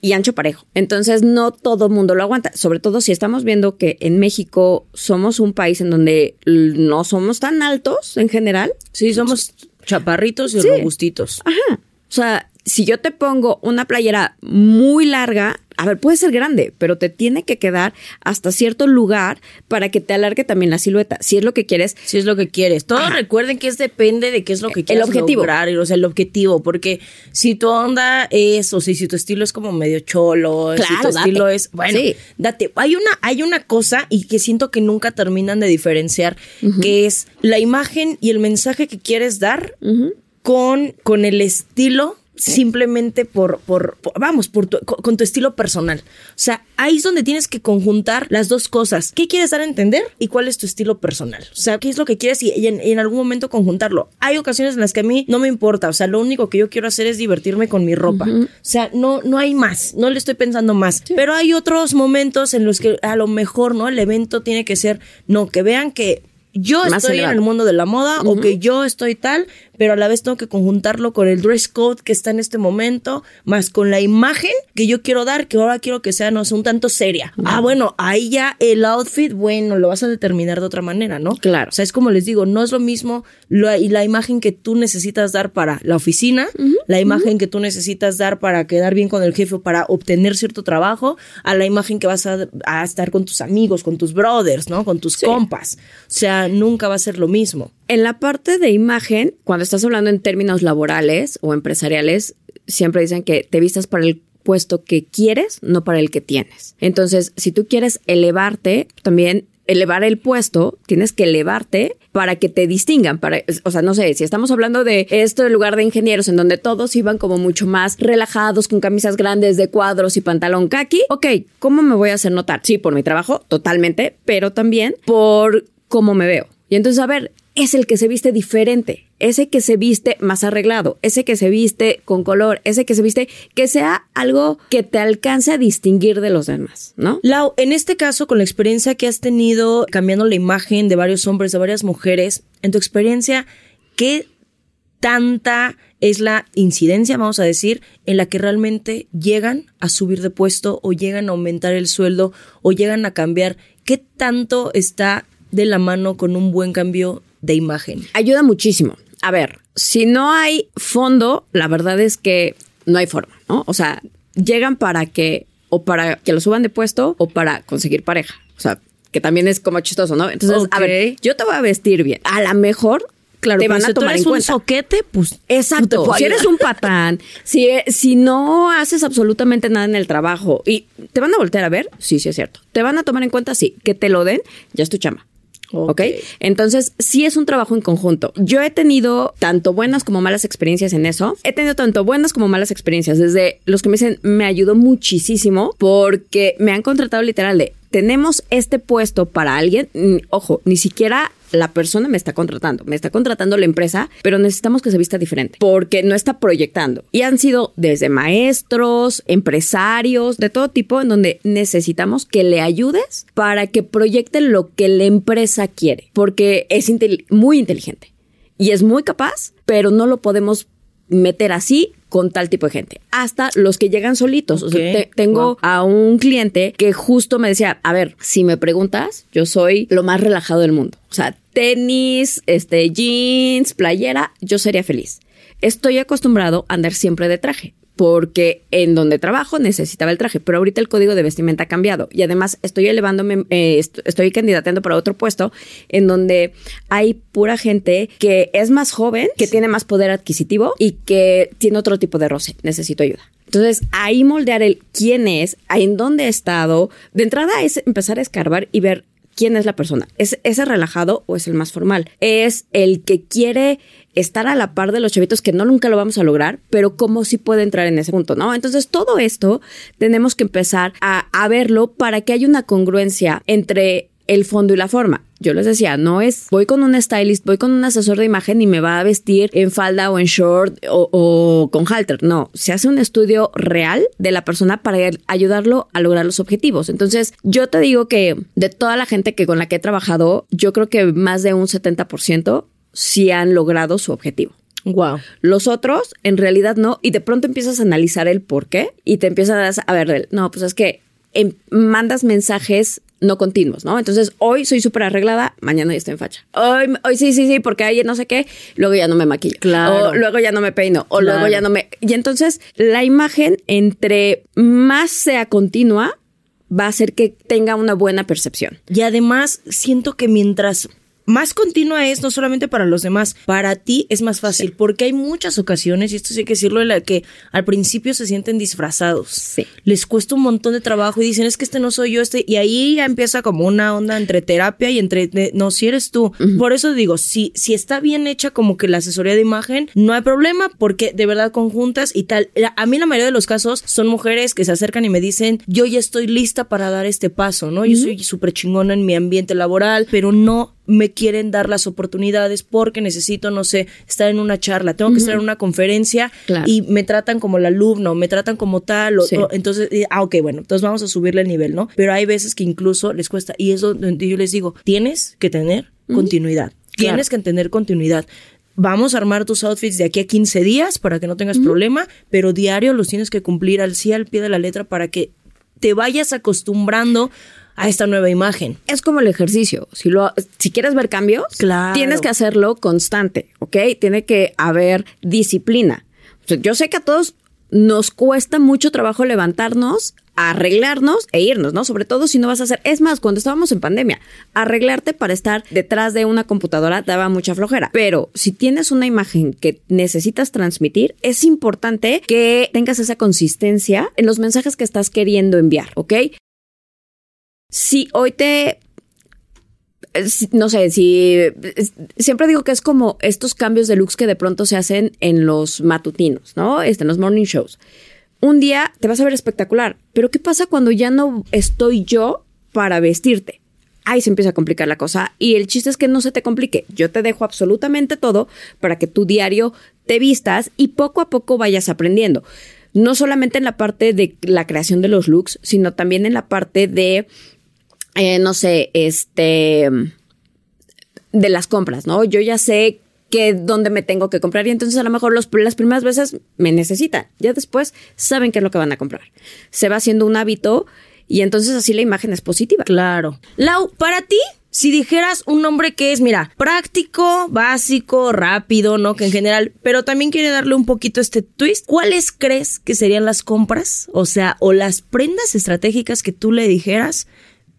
Y ancho parejo. Entonces no todo mundo lo aguanta, sobre todo si estamos viendo que en México somos un país en donde no somos tan altos en general. Sí, somos chaparritos y Sí. robustitos. Ajá. O sea, si yo te pongo una playera muy larga, a ver, puede ser grande, pero te tiene que quedar hasta cierto lugar para que te alargue también la silueta, si es lo que quieres. Si es lo que quieres. Todos recuerden que es depende de qué es lo que El quieras objetivo. lograr, o sea, el objetivo, porque si tu onda es, o sea, si tu estilo es como medio cholo, si tu estilo es, bueno, Sí. date. Hay una, hay una cosa y que siento que nunca terminan de diferenciar, que es la imagen y el mensaje que quieres dar con, con el estilo simplemente por, por, por- vamos, por tu- con, tu estilo personal. O sea, ahí es donde tienes que conjuntar las dos cosas. ¿Qué quieres dar a entender y cuál es tu estilo personal? O sea, ¿qué es lo que quieres y, y en, y en algún momento conjuntarlo? Hay ocasiones en las que a mí no me importa. O sea, lo único que yo quiero hacer es divertirme con mi ropa. O sea, no, no hay más. No le estoy pensando más. Pero hay otros momentos en los que a lo mejor, ¿no? El evento tiene que ser, no, que vean que yo Más estoy en el mundo de la moda o que yo estoy tal, pero a la vez tengo que conjuntarlo con el dress code que está en este momento, más con la imagen que yo quiero dar, que ahora quiero que sea, no sé, un tanto seria. Ah, bueno, ahí ya el outfit, bueno, lo vas a determinar de otra manera, ¿no? Claro. O sea, es como les digo, no es lo mismo lo- y la imagen que tú necesitas dar para la oficina, la imagen que tú necesitas dar para quedar bien con el jefe o para obtener cierto trabajo, a la imagen que vas a, a estar con tus amigos, con tus brothers, ¿no? Con tus compas. O sea, nunca va a ser lo mismo. En la parte de imagen, cuando estás hablando en términos laborales o empresariales, siempre dicen que te vistas para el puesto que quieres, no para el que tienes. Entonces, si tú quieres elevarte, también elevar el puesto, tienes que elevarte para que te distingan, para, o sea, no sé, si estamos hablando de esto en lugar de ingenieros en donde todos iban como mucho más relajados con camisas grandes de cuadros y pantalón kaki, ok, ¿cómo me voy a hacer notar? Sí, por mi trabajo, totalmente, pero también por cómo me veo. Y entonces, a ver, es el que se viste diferente, ese que se viste más arreglado, ese que se viste con color, ese que se viste que sea algo que te alcance a distinguir de los demás, ¿no? Lau, en este caso, con la experiencia que has tenido cambiando la imagen de varios hombres, de varias mujeres, en tu experiencia, ¿qué tanta es la incidencia, vamos a decir, en la que realmente llegan a subir de puesto o llegan a aumentar el sueldo o llegan a cambiar. ¿Qué tanto está de la mano con un buen cambio de imagen? Ayuda muchísimo. A ver, si no hay fondo, la verdad es que no hay forma, ¿no? O sea, llegan para que o para que lo suban de puesto o para conseguir pareja. O sea, que también es como chistoso, ¿no? Entonces, a ver, yo te voy a vestir bien. A lo mejor Claro, te van si a tomar tú eres en un cuenta. soquete, pues Exacto. no si eres un patán, si, si no haces absolutamente nada en el trabajo y te van a voltear a ver, sí, sí es cierto. Te van a tomar en cuenta, sí. Que te lo den, ya es tu chamba. Ok. ¿Ok? Entonces, sí es un trabajo en conjunto. Yo he tenido tanto buenas como malas experiencias en eso. He tenido tanto buenas como malas experiencias. Desde los que me dicen, me ayudó muchísimo porque me han contratado literal de, tenemos este puesto para alguien. Ojo, ni siquiera la persona me está contratando, me está contratando la empresa, pero necesitamos que se vista diferente porque no está proyectando. Y han sido desde maestros, empresarios, de todo tipo, en donde necesitamos que le ayudes para que proyecte lo que la empresa quiere, porque es muy inteligente y es muy capaz, pero no lo podemos meter así con tal tipo de gente. Hasta los que llegan solitos. O sea, Ok. te- tengo Wow. a un cliente que justo me decía, a ver, si me preguntas, yo soy lo más relajado del mundo. O sea, tenis, este, jeans, playera, yo sería feliz. Estoy acostumbrado a andar siempre de traje. Porque en donde trabajo necesitaba el traje, pero ahorita el código de vestimenta ha cambiado. Y además estoy elevándome, eh, est- estoy candidateando para otro puesto en donde hay pura gente que es más joven, que tiene más poder adquisitivo y que tiene otro tipo de roce. Necesito ayuda. Entonces, ahí moldear el quién es, en dónde ha estado. De entrada es empezar a escarbar y ver quién es la persona. ¿Es ese relajado o es el más formal? Es el que quiere estar a la par de los chavitos que no nunca lo vamos a lograr, pero cómo sí puede entrar en ese punto, ¿no? Entonces, todo esto tenemos que empezar a, verlo para que haya una congruencia entre el fondo y la forma. Yo les decía, no es voy con un stylist, voy con un asesor de imagen y me va a vestir en falda o en short o, o con halter. No, se hace un estudio real de la persona para ayudarlo a lograr los objetivos. Entonces, yo te digo que de toda la gente que con la que he trabajado, yo creo que más de un 70% sí han logrado su objetivo. Wow. Los otros, en realidad no, y de pronto empiezas a analizar el por qué y te empiezas a ver, no, pues es que em, mandas mensajes no continuos, ¿no? Entonces, hoy soy súper arreglada, mañana ya estoy en facha. Hoy, hoy sí, sí, sí, porque ayer no sé qué, luego ya no me maquillo. Claro. O luego ya no me peino, o Claro. luego ya no me... Y entonces, la imagen, entre más sea continua, va a hacer que tenga una buena percepción. Y además, siento que mientras más continua es, no solamente para los demás, para ti es más fácil, porque hay muchas ocasiones, y esto sí hay que decirlo, en la que al principio se sienten disfrazados. Sí. Les cuesta un montón de trabajo y dicen, es que este no soy yo, este, y ahí ya empieza como una onda entre terapia y entre, de- no, si eres tú. Por eso digo, si, si está bien hecha como que la asesoría de imagen, no hay problema, porque de verdad conjuntas y tal. A mí la mayoría de los casos son mujeres que se acercan y me dicen, yo ya estoy lista para dar este paso, ¿no? Yo soy súper chingona en mi ambiente laboral, pero no me quieren dar las oportunidades porque necesito, no sé, estar en una charla, tengo que estar en una conferencia Claro. y me tratan como el alumno, me tratan como tal, o- Sí. o- entonces, ah, ok, bueno, entonces vamos a subirle el nivel, ¿no? Pero hay veces que incluso les cuesta, y es donde yo les digo, tienes que tener continuidad, tienes que tener continuidad. Vamos a armar tus outfits de aquí a 15 días para que no tengas problema, pero diario los tienes que cumplir al sí al pie de la letra para que te vayas acostumbrando a esta nueva imagen. es como el ejercicio. Si lo, si quieres ver cambios, Claro. tienes que hacerlo constante, ¿ok? Tiene que haber disciplina. O sea, yo sé que a todos nos cuesta mucho trabajo levantarnos, arreglarnos e irnos, ¿no? Sobre todo si no vas a hacer. Es más, cuando estábamos en pandemia, arreglarte para estar detrás de una computadora daba mucha flojera. Pero si tienes una imagen que necesitas transmitir, es importante que tengas esa consistencia en los mensajes que estás queriendo enviar, ¿ok? Si hoy te eh, no sé, si es- siempre digo que es como estos cambios de looks que de pronto se hacen en los matutinos, ¿no? Este, en los morning shows. Un día te vas a ver espectacular, pero ¿qué pasa cuando ya no estoy yo para vestirte? Ahí se empieza a complicar la cosa y el chiste es que no se te complique. Yo te dejo absolutamente todo para que tu diario te vistas y poco a poco vayas aprendiendo. No solamente en la parte de la creación de los looks, sino también en la parte de eh, no sé, este, de las compras, ¿no? Yo ya sé que dónde me tengo que comprar y entonces a lo mejor los, las primeras veces me necesitan, ya después saben qué es lo que van a comprar. Se va haciendo un hábito y entonces así la imagen es positiva. Claro. Lau, para ti, si dijeras un nombre que es, mira, práctico, básico, rápido, ¿no? Que en general, pero también quiere darle un poquito este twist, ¿cuáles crees que serían las compras? O sea, o las prendas estratégicas que tú le dijeras,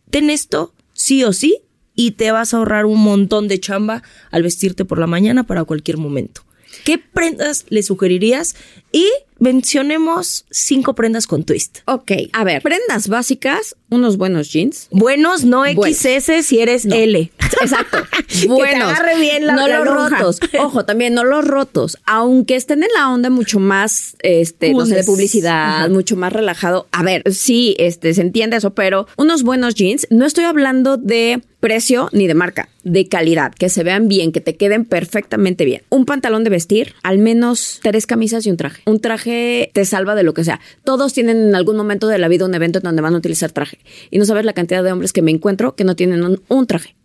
ten esto, sí o sí, y te vas a ahorrar un montón de chamba al vestirte por la mañana para cualquier momento. ¿Qué prendas le sugerirías? Y mencionemos cinco prendas con twist. Ok, a ver, prendas básicas, unos buenos jeans. Buenos, no XS si eres L. Exacto. buenos. bien la, no los rotos. Ojo, también no los rotos. Aunque estén en la onda mucho más, este, no sé, de publicidad, Ajá. mucho más relajado. A ver, sí, este, se entiende eso, pero unos buenos jeans, no estoy hablando de precio ni de marca, de calidad, que se vean bien, que te queden perfectamente bien. Un pantalón de vestir, al menos tres camisas y un traje. Un traje te salva de lo que sea. Todos tienen en algún momento de la vida un evento en donde van a utilizar traje. Y no sabes la cantidad de hombres que me encuentro que no tienen un, un traje.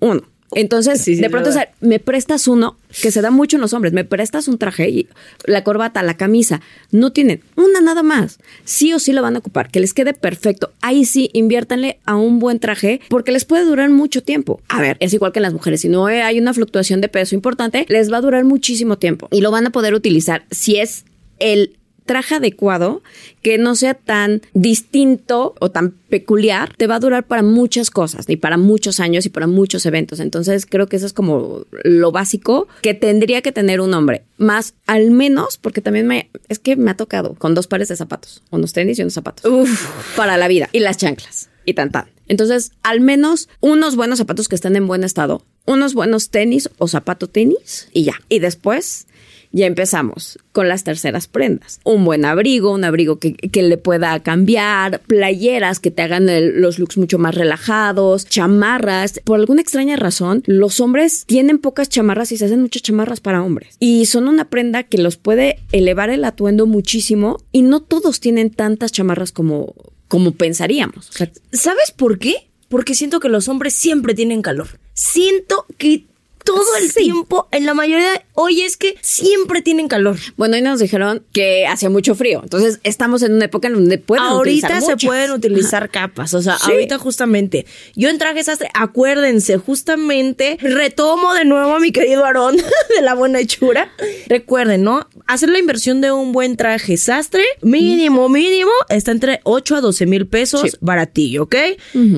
Uno. Entonces, Sí, sí, de pronto, o sea, me prestas uno, que se da mucho en los hombres, me prestas un traje y la corbata, la camisa, no tienen una nada más. Sí o sí lo van a ocupar, que les quede perfecto. Ahí sí, inviértanle a un buen traje porque les puede durar mucho tiempo. A ver, es igual que en las mujeres, si no hay una fluctuación de peso importante, les va a durar muchísimo tiempo y lo van a poder utilizar si es el traje adecuado, que no sea tan distinto o tan peculiar, te va a durar para muchas cosas, y para muchos años y para muchos eventos. Entonces creo que eso es como lo básico que tendría que tener un hombre. Más al menos, porque también me, es que me ha tocado con dos pares de zapatos, unos tenis y unos zapatos. Para la vida. Y las chanclas. Y tan tan. Entonces, al menos unos buenos zapatos que estén en buen estado, unos buenos tenis o zapato tenis y ya. Y después ya empezamos con las terceras prendas. Un buen abrigo, un abrigo que, que le pueda cambiar, playeras que te hagan el- los looks mucho más relajados, chamarras. Por alguna extraña razón, los hombres tienen pocas chamarras y se hacen muchas chamarras para hombres. Y son una prenda que los puede elevar el atuendo muchísimo y no todos tienen tantas chamarras como, como pensaríamos. ¿Sabes por qué? Porque siento que los hombres siempre tienen calor. Siento que todo el Sí. tiempo, en la mayoría hoy es que siempre tienen calor. Bueno, y nos dijeron que hacía mucho frío. Entonces, estamos en una época en donde pueden ahorita utilizar se muchas. pueden utilizar capas, o sea, Sí. ahorita justamente. Yo en traje sastre, acuérdense, justamente retomo de nuevo a mi querido Aarón de la buena hechura. Recuerden, ¿no? Hacer la inversión de un buen traje sastre, mínimo, mínimo, está entre 8 a 12 mil pesos, Sí. baratillo, ¿ok?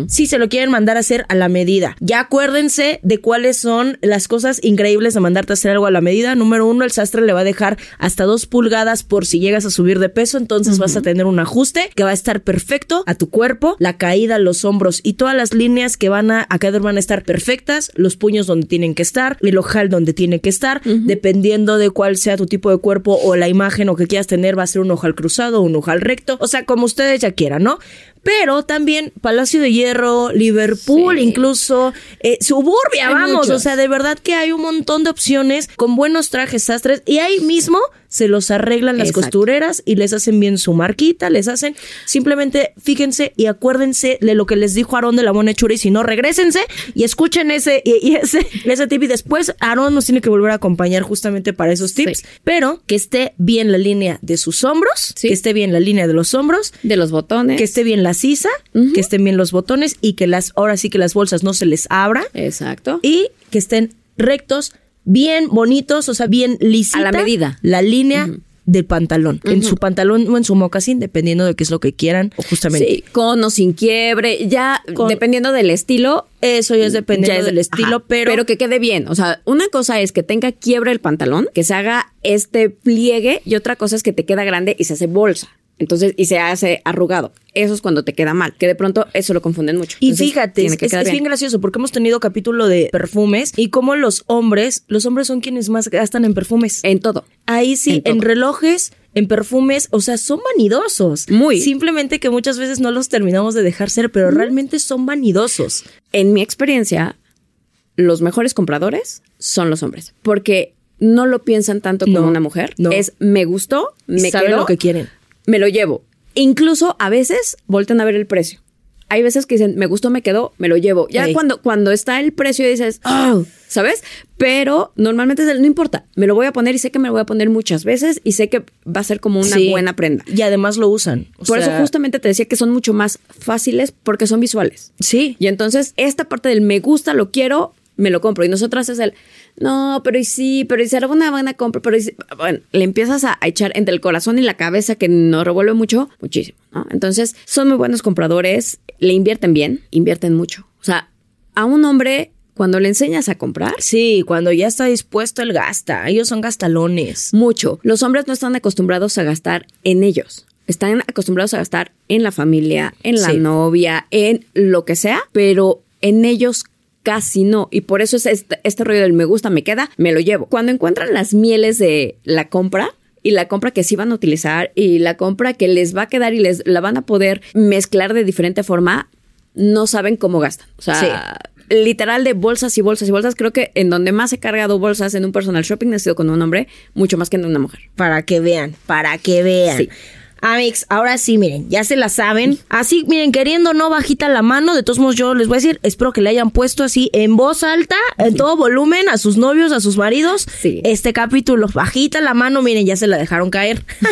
Si se lo quieren mandar a hacer a la medida. Ya acuérdense de cuáles son las cosas increíbles de mandarte a hacer algo a la medida. Número uno, el sastre le va a dejar hasta dos pulgadas por si llegas a subir de peso, entonces vas a tener un ajuste que va a estar perfecto a tu cuerpo, la caída, los hombros y todas las líneas que van a, a caer van a estar perfectas, los puños donde tienen que estar, el ojal donde tiene que estar, dependiendo de cuál sea tu tipo de cuerpo o la imagen o que quieras tener, va a ser un ojal cruzado, un ojal recto, o sea, como ustedes ya quieran, ¿no? Pero también Palacio de Hierro, Liverpool, Sí. incluso eh, Suburbia, Hay vamos. muchos. O sea, de verdad que hay un montón de opciones con buenos trajes sastres y ahí mismo se los arreglan las Exacto. costureras y les hacen bien su marquita, les hacen. Simplemente fíjense y acuérdense de lo que les dijo Aarón de la buena hechura y si no, regrésense y escuchen ese, y, y ese, ese tip y después Aarón nos tiene que volver a acompañar justamente para esos tips, Sí. pero que esté bien la línea de sus hombros, Sí. que esté bien la línea de los hombros De los botones. que esté bien la sisa, que estén bien los botones y que las ahora sí que las bolsas no se les abra Exacto. y que estén rectos, bien bonitos, o sea, bien lisita A la medida. la línea del pantalón, en su pantalón o en su mocasín, dependiendo de qué es lo que quieran o justamente. Sí, con o sin quiebre, ya Con- dependiendo del estilo. Eso ya es dependiendo ya es- del estilo, ajá, pero, que quede bien. O sea, una cosa es que tenga quiebre el pantalón, que se haga este pliegue, y otra cosa es que te queda grande y se hace bolsa. Entonces, y se hace arrugado. Eso es cuando te queda mal, que de pronto eso lo confunden mucho. Y Entonces, fíjate, es, que es- bien gracioso porque hemos tenido capítulo de perfumes y cómo los hombres, los hombres son quienes más gastan en perfumes. En todo. Ahí sí, En relojes, en perfumes, o sea, son vanidosos. Muy. Simplemente que muchas veces no los terminamos de dejar ser, pero realmente son vanidosos. En mi experiencia, los mejores compradores son los hombres. Porque no lo piensan tanto como No, una mujer. no. Es me gustó, me Saben quedó, lo que quieren. Me lo llevo. Incluso a veces voltean a ver el precio. hay veces que dicen, me gustó, me quedó, me lo llevo. Ya Ey. cuando, cuando está el precio dices, oh, ¿sabes? Pero normalmente es el, no importa, me lo voy a poner y sé que me lo voy a poner muchas veces y sé que va a ser como una Sí. buena prenda. Y además lo usan. O Por sea, eso justamente te decía que son mucho más fáciles porque son visuales. Sí. Y entonces esta parte del me gusta, lo quiero, me lo compro. Y nosotras es el, no, pero y sí, pero y será una buena compra, pero y sí". bueno, le empiezas a, a echar entre el corazón y la cabeza que nos revuelve mucho, muchísimo, ¿no? Entonces son muy buenos compradores, le invierten bien, invierten mucho. O sea, a un hombre cuando le enseñas a comprar, Sí, cuando ya está dispuesto, él gasta. Ellos son gastalones. mucho. Los hombres no están acostumbrados a gastar en ellos. Están acostumbrados a gastar en la familia, en la Sí. novia, en lo que sea, pero en ellos casi no. Y por eso es este, este rollo del me gusta, me queda, me lo llevo. Cuando encuentran las mieles de la compra, y la compra que sí van a utilizar y la compra que les va a quedar y les la van a poder mezclar de diferente forma, no saben cómo gastan. O sea, literal de bolsas y bolsas y bolsas. Creo que en donde más he cargado bolsas en un personal shopping ha sido con un hombre, mucho más que en una mujer. Para que vean, para que vean. Sí. Amix, ahora sí, miren, ya se la saben. Así, miren, queriendo no bajita la mano, de todos modos yo les voy a decir, espero que le hayan puesto así en voz alta, en todo volumen, a sus novios, a sus maridos. Sí. Este capítulo, bajita la mano, miren, ya se la dejaron caer.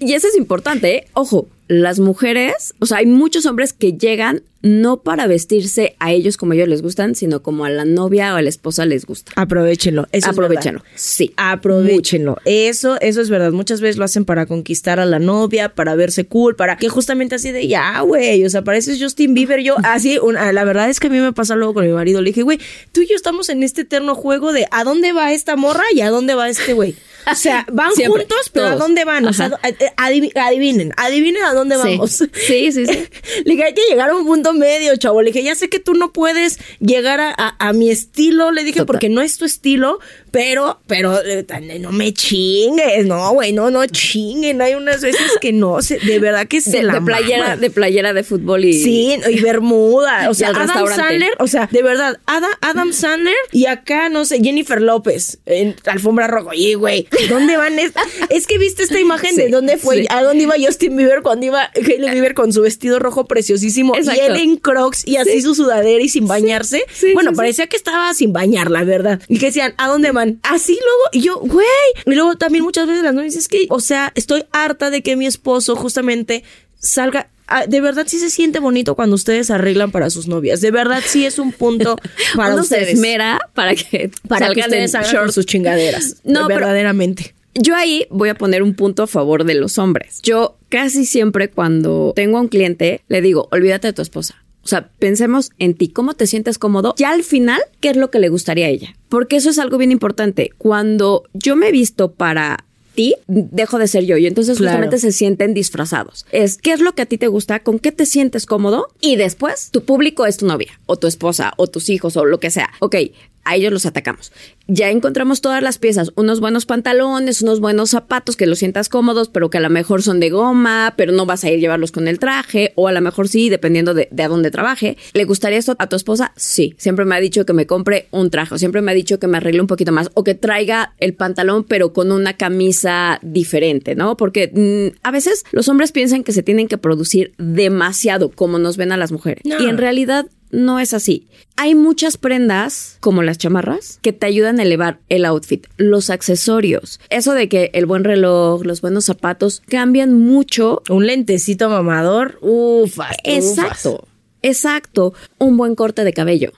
Y eso es importante, ¿eh? Ojo, las mujeres, o sea, hay muchos hombres que llegan no para vestirse a ellos como ellos les gustan, sino como a la novia o a la esposa les gusta. Aprovechenlo. Eso es Aprovechenlo. Sí. Aprovechenlo. Eso, eso es verdad. Muchas veces lo hacen para conquistar a la novia, para verse cool, para que justamente así de ya, güey. O sea, pareces Justin Bieber. Yo, así, una- la verdad es que a mí me pasa luego con mi marido. Le dije, güey, tú y yo estamos en este eterno juego de a dónde va esta morra y a dónde va este güey. O sea, van Siempre, juntos, pero ¿a dónde van? O sea, adivinen, adivinen a dónde Sí. vamos. Sí, sí, sí. Le dije, hay que llegar a un punto medio, chavo. Le dije, ya sé que tú no puedes llegar a, a- a mi estilo. Le dije, Total. porque no es tu estilo, pero, pero eh, no me chingues. No, güey, no, no chinguen. Hay unas veces que no, se, de verdad que se De, la de playera, maman. de playera de fútbol y. Sí, y Bermuda. O sea, Adam. Sandler, o sea, de verdad, Ada- Adam Sandler y acá, no sé, Jennifer López en alfombra roja. Oye, güey, ¿dónde van? Es, es que viste esta imagen de dónde fue, sí. a dónde iba Justin Bieber cuando iba Hailey Bieber con su vestido rojo preciosísimo y él en Crocs y así su sudadera y sin bañarse. sí, bueno, parecía que estaba sin bañar, la verdad. Y que decían, ¿a dónde van? Así luego, y yo, güey. Y luego también muchas veces las novias es que, o sea, estoy harta de que mi esposo justamente salga. ah, De verdad sí se siente bonito cuando ustedes arreglan para sus novias. De verdad sí es un punto para Uno se ustedes. esmera para que para que ustedes hagan sus chingaderas. No, verdaderamente. Yo ahí voy a poner un punto a favor de los hombres. Yo casi siempre cuando tengo a un cliente le digo, olvídate de tu esposa. O sea, pensemos en ti, cómo te sientes cómodo. Ya al final, ¿qué es lo que le gustaría a ella? Porque eso es algo bien importante. Cuando yo me he visto para ti, dejo de ser yo. Y entonces Claro. justamente se sienten disfrazados. Es qué es lo que a ti te gusta, con qué te sientes cómodo. Y después, tu público es tu novia, o tu esposa, o tus hijos, o lo que sea. Ok, a ellos los atacamos. Ya encontramos todas las piezas, unos buenos pantalones, unos buenos zapatos que los sientas cómodos, pero que a lo mejor son de goma, pero no vas a ir a llevarlos con el traje, o a lo mejor sí, dependiendo de, de a dónde trabaje. ¿Le gustaría esto a tu esposa? Sí. Siempre me ha dicho que me compre un traje, o siempre me ha dicho que me arregle un poquito más, o que traiga el pantalón, pero con una camisa diferente, ¿no? Porque mm, a veces los hombres piensan que se tienen que producir demasiado como nos ven a las mujeres. No. Y en realidad no es así. Hay muchas prendas, como las chamarras, que te ayudan a elevar el outfit. Los accesorios. Eso de que el buen reloj, los buenos zapatos cambian mucho. Un lentecito mamador. Ufas. Exacto. Exacto. Un buen corte de cabello.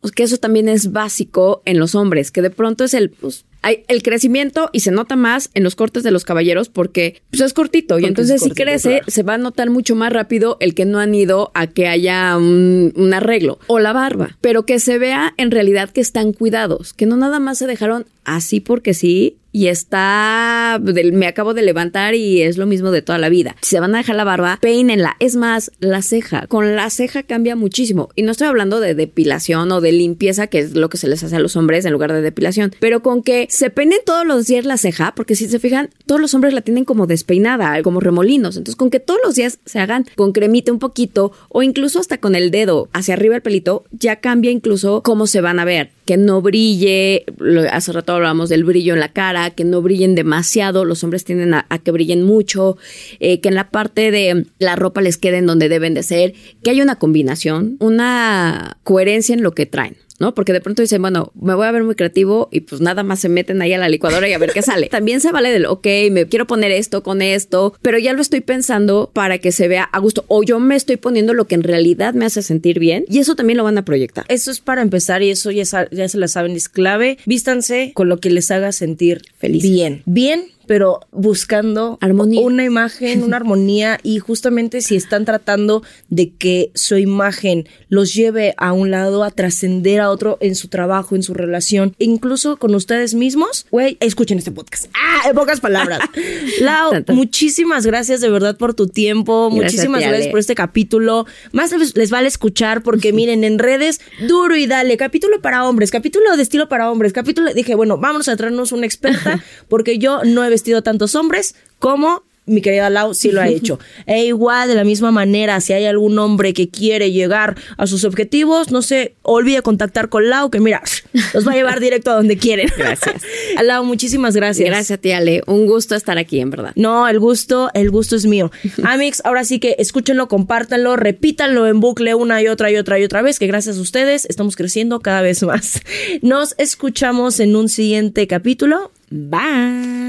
Pues que eso también es básico en los hombres, que de pronto es el, pues, hay el crecimiento y se nota más en los cortes de los caballeros porque pues, es cortito y entonces es si crece claro. se va a notar mucho más rápido el que no han ido a que haya un, un arreglo o la barba, pero que se vea en realidad que están cuidados, que no nada más se dejaron así porque sí y está, me acabo de levantar y es lo mismo de toda la vida. Si se van a dejar la barba, peínenla. Es más, la ceja. Con la ceja cambia muchísimo. Y no estoy hablando de depilación o de limpieza, que es lo que se les hace a los hombres en lugar de depilación, pero con que se peinen todos los días la ceja, porque si se fijan, todos los hombres la tienen como despeinada, como remolinos. Entonces, con que todos los días se hagan con cremita un poquito o incluso hasta con el dedo hacia arriba el pelito, ya cambia incluso cómo se van a ver. Que no brille, hace rato hablábamos del brillo en la cara, que no brillen demasiado, los hombres tienden a, que brillen mucho, eh, que en la parte de la ropa les queden donde deben de ser, que haya una combinación, una coherencia en lo que traen. ¿No? Porque de pronto dicen, bueno, me voy a ver muy creativo y pues nada más se meten ahí a la licuadora y a ver qué sale. También se vale del, ok, me quiero poner esto con esto, pero ya lo estoy pensando para que se vea a gusto o yo me estoy poniendo lo que en realidad me hace sentir bien y eso también lo van a proyectar. Eso es para empezar y eso ya, ya se la saben, es clave. Vístanse con lo que les haga sentir feliz. Bien. Bien pero buscando armonía. una imagen, una armonía y justamente si están tratando de que su imagen los lleve a un lado, a trascender a otro en su trabajo, en su relación, incluso con ustedes mismos, güey, escuchen este podcast. Ah, en pocas palabras. Lau, muchísimas gracias de verdad por tu tiempo, muchísimas gracias por este capítulo. Más les, vale escuchar porque miren, en redes, duro y dale, capítulo para hombres, capítulo de estilo para hombres, capítulo, dije, bueno, vamos a traernos una experta porque yo no he vestido tantos hombres como mi querida Lau sí lo ha hecho. E igual, de la misma manera, si hay algún hombre que quiere llegar a sus objetivos, no se olvide contactar con Lau, que mira, los va a llevar directo a donde quieren. Gracias. Lau, muchísimas gracias. Gracias a ti, Ale. Un gusto estar aquí, en verdad. No, el gusto, el gusto es mío. Amix, ahora sí que escúchenlo, compártanlo, repítanlo en bucle una y otra y otra y otra vez, que gracias a ustedes estamos creciendo cada vez más. Nos escuchamos en un siguiente capítulo. Bye.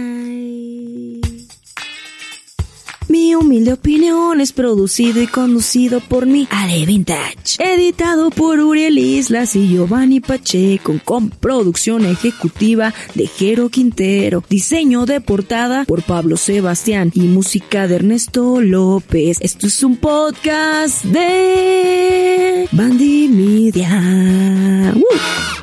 Mi humilde opinión es producido y conducido por mi Ale Vintage. Editado por Uriel Islas y Giovanni Pacheco con producción ejecutiva de Jero Quintero. Diseño de portada por Pablo Sebastián y música de Ernesto López. Esto es un podcast de Bandimi.